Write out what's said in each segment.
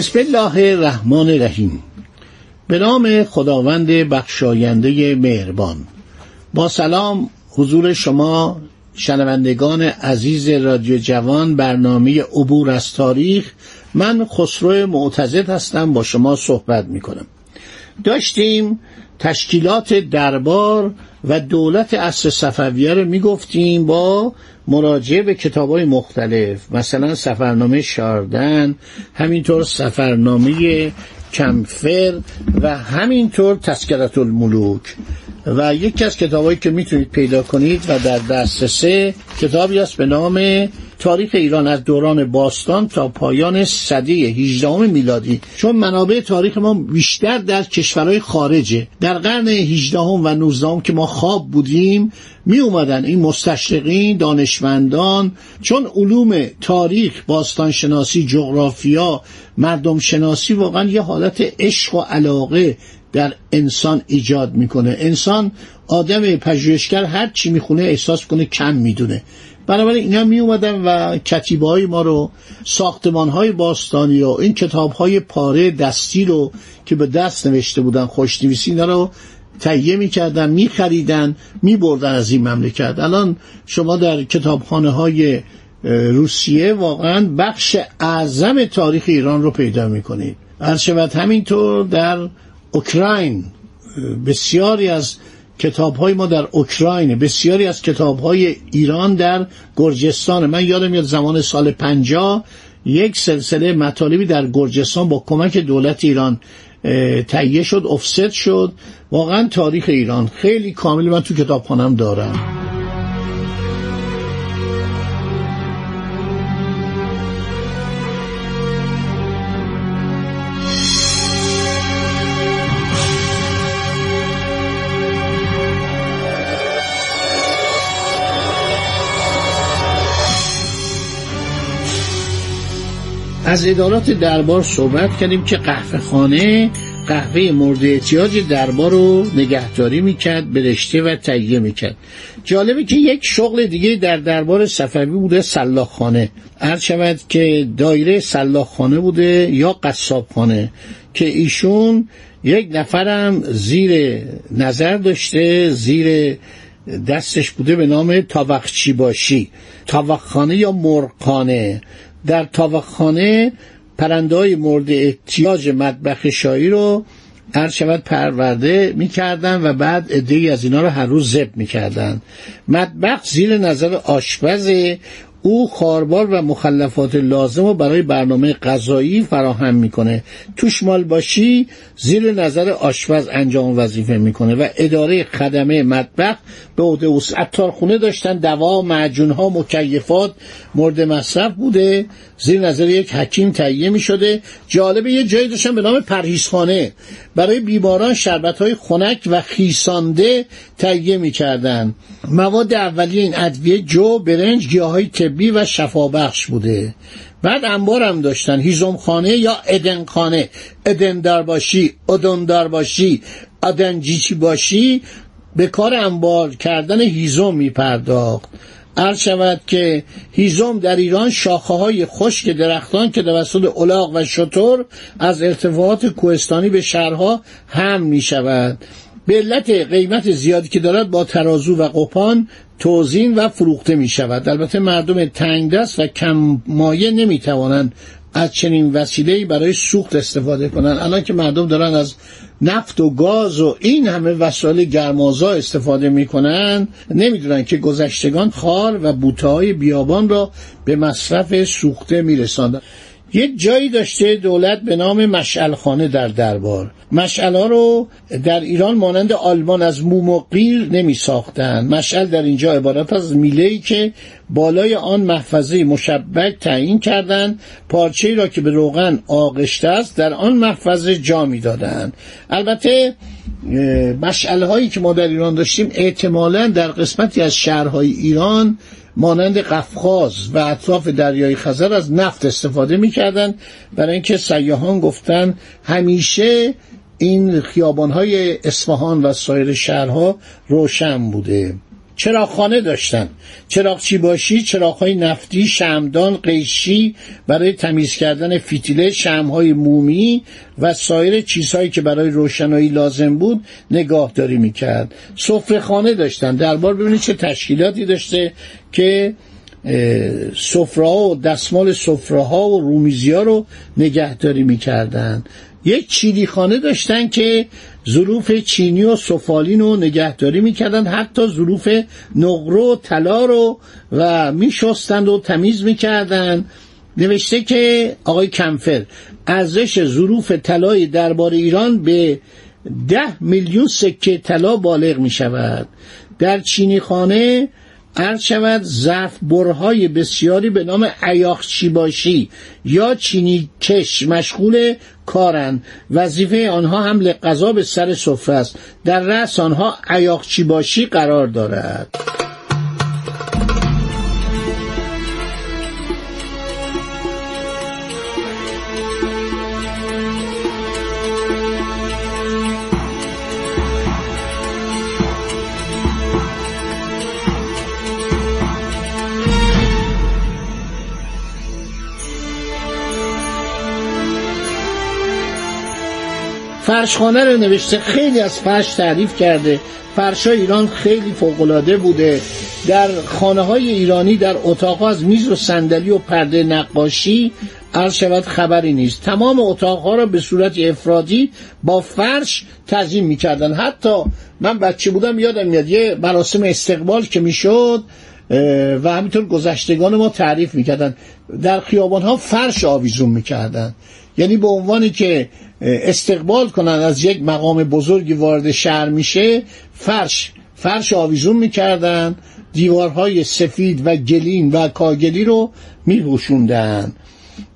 بسم الله الرحمن الرحیم. به نام خداوند بخشاینده مهربان. با سلام حضور شما شنوندگان عزیز رادیو جوان برنامه عبور از تاریخ. من خسرو معتزد هستم با شما صحبت می کنم داشتیم تشکیلات دربار و دولت اصر صفویه رو می‌گفتیم با مراجعه به کتاب های مختلف مثلا سفرنامه شاردن همینطور سفرنامه کمفر و همینطور تسکرت الملوک و یکی از کتابایی که می‌تونید پیدا کنید و در دسترسه کتابی است به نام تاریخ ایران از دوران باستان تا پایان سده 18 میلادی. چون منابع تاریخ ما بیشتر در کشورهای خارجه. در قرن 18 و 19 که ما خواب بودیم می اومدن این مستشرقین دانشمندان. چون علوم تاریخ باستانشناسی جغرافیا مردم شناسی واقعا یه حالت عشق و علاقه در انسان ایجاد می‌کنه. انسان آدم پژوهشگر هر چی می‌خونه احساس کنه کم می‌دونه. بنابراین اینا می اومدن و کتیبه های ما رو ساختمان های باستانی و این کتاب های پاره دستی رو که به دست نوشته بودن خوشنویسی اینا رو تهیه می‌کردن میخریدن میبردن از این مملکت. الان شما در کتابخانه های روسیه واقعا بخش اعظم تاریخ ایران رو پیدا می‌کنید. شود همینطور در اوکراین بسیاری از کتاب های ما در اوکراین بسیاری از کتاب های ایران در گرجستان من یادم میاد زمان سال پنجاه یک سلسله مطالبی در گرجستان با کمک دولت ایران تهیه شد افسد شد. واقعا تاریخ ایران خیلی کامل. من تو کتابخانم دارم. از ادارات دربار صحبت کردیم که قهوه خانه قهوه مورد احتیاج دربار رو نگهداری می‌کرد به رشته و تهیه می‌کرد. جالبه که یک شغل دیگه در دربار صفوی بوده خانه هر شود که دایره خانه بوده یا خانه که ایشون یک نفرم زیر نظر داشته زیر دستش بوده به نام تاوخچی باشی تاوخخانه یا مرقانه در تاوخانه پرنده های مورد احتیاج مطبخ شایی رو هر شود پرورده می‌کردن و بعد ادهی از اینا رو هر روز زب می‌کردن. مطبخ زیر نظر آشپز او خاربار و مخلفات لازم رو برای برنامه غذایی فراهم می‌کنه. توش مال باشی زیر نظر آشپز انجام وظیفه می‌کنه و اداره خدمه مطبخ به عهده اوست خونه داشتن دوا معجون ها مکیفات مورد مصرف بوده. زیر نظر یک حکیم تهیه می شده جالبه یه جایی داشتن به نام پرهیزخانه. برای بیماران شربت های خنک و خیسانده تهیه می کردن. مواد اولیه این ادویه جو برنج گیاهای طبی و شفابخش بوده. بعد انبار هم داشتن هیزم خانه یا ادن خانه ادن دار باشی ادن دار باشی ادن جیچی باشی به کار انبار کردن هیزم می پرداخت عرض شود که هیزم در ایران شاخه های خشک درختان که توسط الاغ و شطور از ارتفاعات کوهستانی به شهرها هم می شود به علت قیمت زیادی که دارد با ترازو و قپان توزین و فروخته می شود البته مردم تنگ دست و کم مایه نمی توانند از چنین وسیله برای سوخت استفاده کنند. الان که مردم دارن از نفت و گاز و این همه وسایل گرمازا استفاده می‌کنن نمی‌دونن که گذشتگان خار و بوته بیابان را به مصرف سوخته میرساندن. یک جایی داشته دولت به نام مشعلخانه در دربار. مشعل رو در ایران مانند آلمان از موم و قیر نمی ساختن. مشعل در اینجا عبارت از میله که بالای آن محفظه مشبک تعیین کردند. پارچه را که به روغن آغشته است در آن محفظه جا می دادن. البته مشعل هایی که ما در ایران داشتیم احتمالا در قسمتی از شهرهای ایران مانند قفقاز و اطراف دریای خزر از نفت استفاده می‌کردند. برای اینکه سیاهان گفتن همیشه این خیابانهای اصفهان و سایر شهرها روشن بوده. چراغخانه داشتن. چراغچی باشی؟ چراغهای نفتی شمدان قیشی برای تمیز کردن فیتیله شمهای مومی و سایر چیزهایی که برای روشنایی لازم بود نگاهداری می‌کرد. سفره خانه داشتن. دربار ببینید چه تشکیلاتی داشته که سفره و دستمال سفره ها و رومیزی ها رو نگهداری می‌کردن. یک چینی خانه داشتن که ظروف چینی و سفالین رو نگهداری می‌کردن حتی ظروف نقره و طلا رو و میشستند و تمیز می‌کردن نوشته که آقای کمفر ارزش ظروف طلای دربار ایران به ده میلیون سکه طلا بالغ می شود در چینی خانه عرض شود ظرف برهای بسیاری به نام عیاخچی باشی یا چینی کش مشغول کارند وظیفه آنها حمل غذا به سر سفره است. در رأس آنها عیاخچی باشی قرار دارد. فرشخانه رو نوشته خیلی از فرش تعریف کرده. فرشای ایران خیلی فوقالعاده بوده. در خانه های ایرانی در اتاق از میز و صندلی و پرده نقاشی عرض شود خبری نیست. تمام اتاقها را به صورت افرادی با فرش تزیین می‌کردن. حتی من بچه بودم یادم میاد یه مراسم استقبال که می‌شد و همینطور گذشتگان ما تعریف می‌کردن. در خیابان ها فرش آویزون می‌کردن. یعنی به عنوانی که استقبال کنن از یک مقام بزرگی وارد شهر میشه فرش فرش آویزون می‌کردن دیوارهای سفید و گلین و کاگلی رو میپوشوندن.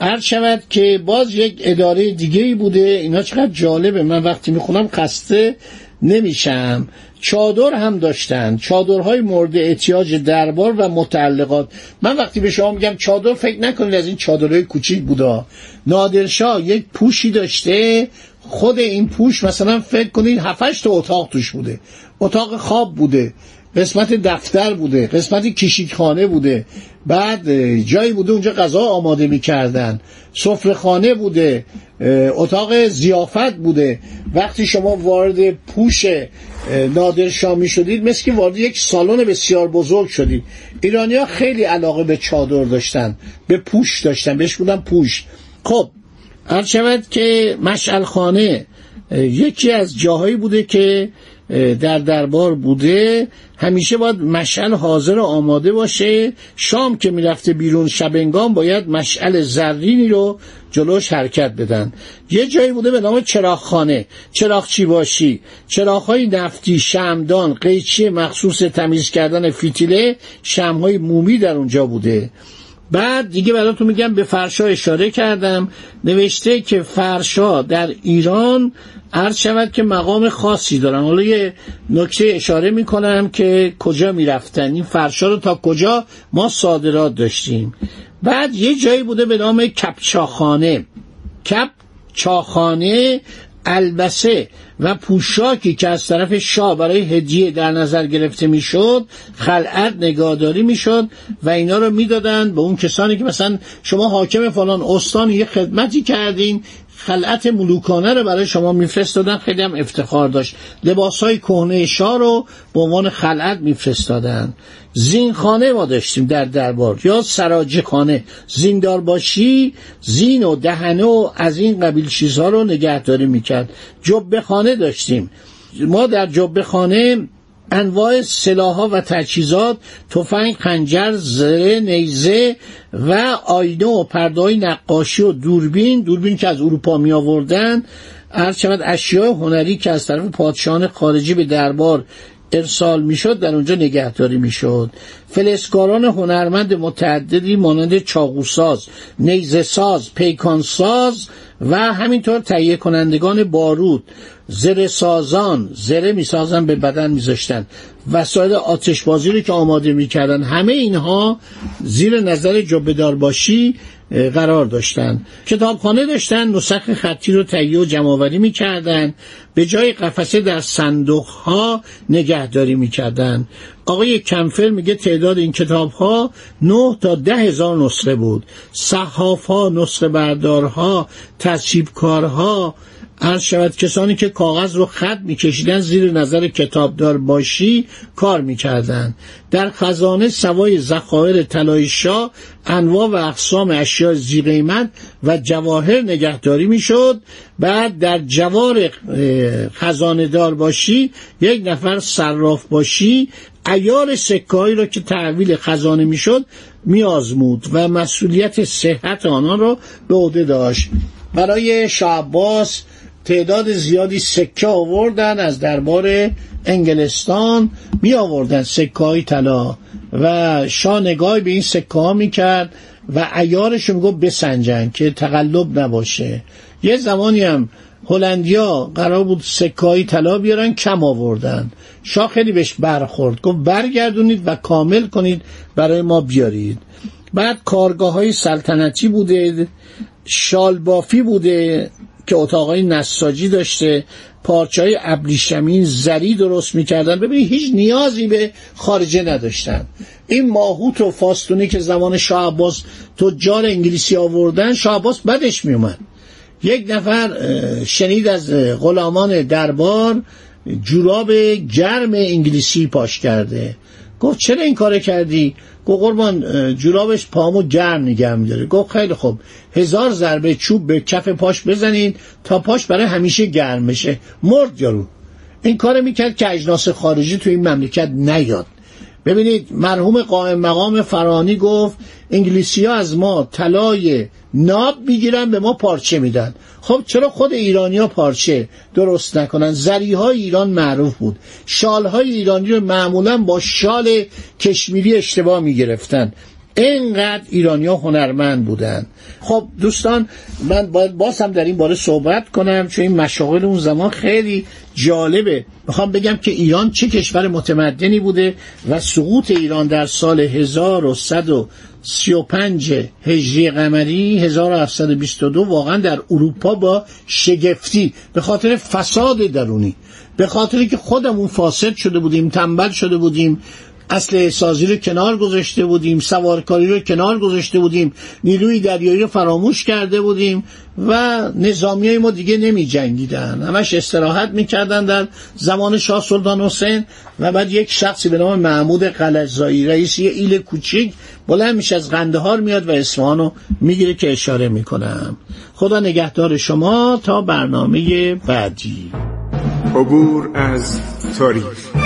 عرض شود که باز یک اداره دیگه ای بوده. اینا چقدر جالبه. من وقتی می‌خونم خسته نمیشم. چادر هم داشتن. چادرهای مورد احتیاج دربار و متعلقات. من وقتی به شما میگم چادر فکر نکنید از این چادرهای کوچیک بودا. نادرشاه یک پوشی داشته. خود این پوش مثلا فکر کنید هفتش تا اتاق توش بوده. اتاق خواب بوده. قسمت دفتر بوده قسمت کشیکخانه بوده. بعد جایی بوده اونجا غذا آماده می‌کردن. سفره خانه بوده اتاق زیافت بوده. وقتی شما وارد پوش نادر شامی شدید مثل که وارد یک سالن بسیار بزرگ شدید. ایرانی ها خیلی علاقه به چادر داشتن به پوش داشتن بهش بودن پوش. خب هر که مشعل خانه یکی از جاهایی بوده که در دربار بوده همیشه باید مشعل حاضر و آماده باشه. شام که می‌رفته بیرون شبنگام باید مشعل زرینی رو جلوش حرکت بدن. یه جایی بوده به نام چراغخانه. چراغچی باشی؟ چراغهای نفتی شمدان قیچی مخصوص تمیز کردن فیتیله شمهای مومی در اونجا بوده. بعد دیگه براتون میگم به فرشا اشاره کردم. نوشته که فرشا در ایران عرض شود که مقام خاصی دارن. حالا یه نکته اشاره می‌کنم که کجا می‌رفتن. این فرشا رو تا کجا ما صادرات داشتیم. بعد یه جایی بوده به نام کپچاخانه. کپ چاخانه البسه و پوشاکی که از طرف شاه برای هدیه در نظر گرفته می‌شد خلعت نگهداری می‌شد و اینا رو می‌دادند به اون کسانی که مثلا شما حاکم فلان استان یه خدمتی کردین خلعت ملوکانه رو برای شما میفرستادن. خیلی هم افتخار داشت. لباس های کهنه شاه رو به عنوان خلعت میفرستادن. زین خانه ما داشتیم در دربار. یا سراجه خانه زیندار باشی زین و دهنه و از این قبیل چیزها رو نگهداری می‌کرد. جبه خانه داشتیم. ما در جبه خانه انواع سلاحها و تجهیزات تفنگ خنجر زره نیزه و آینه و پردهای نقاشی و دوربین. دوربین که از اروپا می آوردن شود اشیاء هنری که از طرف پادشاهان خارجی به دربار ارسال می‌شد در اونجا نگهداری می‌شد. فلسکاران هنرمند متعددی مانند چاقوساز نیزه پیکانساز و همینطور تهیه کنندگان بارود. زره سازان زره می‌سازن به بدن میذاشتن. وسایل آتشبازی رو که آماده می‌کردن همه اینها زیر نظر جبهدار باشی قرار داشتن. کتابخانه داشتن نسخ خطی رو تهیه و جمعآوری می‌کردن. به جای قفسه در صندوق ها نگهداری می‌کردن. آقای کمفر میگه تعداد این کتاب ها نه تا ده هزار نسخه بود. صحاف ها نسخه بردارها تصیبکارها عرض شود کسانی که کاغذ رو خط میکشیدن زیر نظر کتابدار باشی کار می‌کردند. در خزانه سوای ذخایر طلای شاه انواع و اقسام اشیاء زیقیمت و جواهر نگهداری می‌شد. بعد در جوار خزانه دار باشی یک نفر صراف باشی ایار سکایی را که تحویل خزانه می‌شد میآزمود و مسئولیت صحت آنها را به عهده داشت. برای شعباس تعداد زیادی سکه آوردن از دربار انگلستان می آوردن سکه های طلا و شاه نگاهی به این سکه ها می کرد و ایارش رو بسنجن که تقلب نباشه. یه زمانی هم هلندیا قرار بود سکایی طلا بیارن کم آوردن. شاه خیلی بهش برخورد گفت برگردونید و کامل کنید برای ما بیارید. بعد کارگاه های سلطنتی بوده شال بافی بوده که اتاقای نساجی داشته پارچه های ابریشمین زری درست می‌کردن. ببینید هیچ نیازی به خارجه نداشتن. این ماهوت و فاستونی که زمان شاه عباس تجار انگلیسی آوردن شاه عباس بدش میومد یک نفر شنید از غلامان دربار جوراب گرم انگلیسی پاش کرده. گفت چرا این کار کردی؟ گفت قربان جورابش پامو گرم نگه میداره. گفت خیلی خوب. هزار ضربه چوب به کف پاش بزنید تا پاش برای همیشه گرم بشه. مرد یارو. این کار می‌کرد که اجناس خارجی تو این مملکت نیاد. ببینید مرحوم قائم مقام فرانی گفت انگلیسی ها از ما طلای ناب می‌گیرن به ما پارچه میدن. خب چرا خود ایرانی ها پارچه درست نکنن؟ زری های ایران معروف بود. شال های ایرانی رو معمولا با شال کشمیری اشتباه می‌گرفتن. اینقدر ایرانی ها هنرمند بودن. خب دوستان من باید باز هم در این باره صحبت کنم چون این مشاغل اون زمان خیلی جالبه. می‌خوام بگم که ایران چه کشور متمدنی بوده و سقوط ایران در سال 1135 هجری قمری 1722 واقعا در اروپا با شگفتی به خاطر فساد درونی. به خاطری که خودمون فاسد شده بودیم تنبل شده بودیم. اصل سازی رو کنار گذاشته بودیم سوارکاری رو کنار گذاشته بودیم نیروی دریایی رو فراموش کرده بودیم و نظامی های ما دیگه نمی جنگیدن. همش استراحت می‌کردن در زمان شاه سلطان حسین و بعد یک شخصی به نام محمود قلعزایی رئیس یه ایل کوچیک بلند میشه از قندهار میاد و اصفهان رو می‌گیره که اشاره می‌کنم خدا نگهدار شما تا برنامه بعدی. عبور از تاریخ.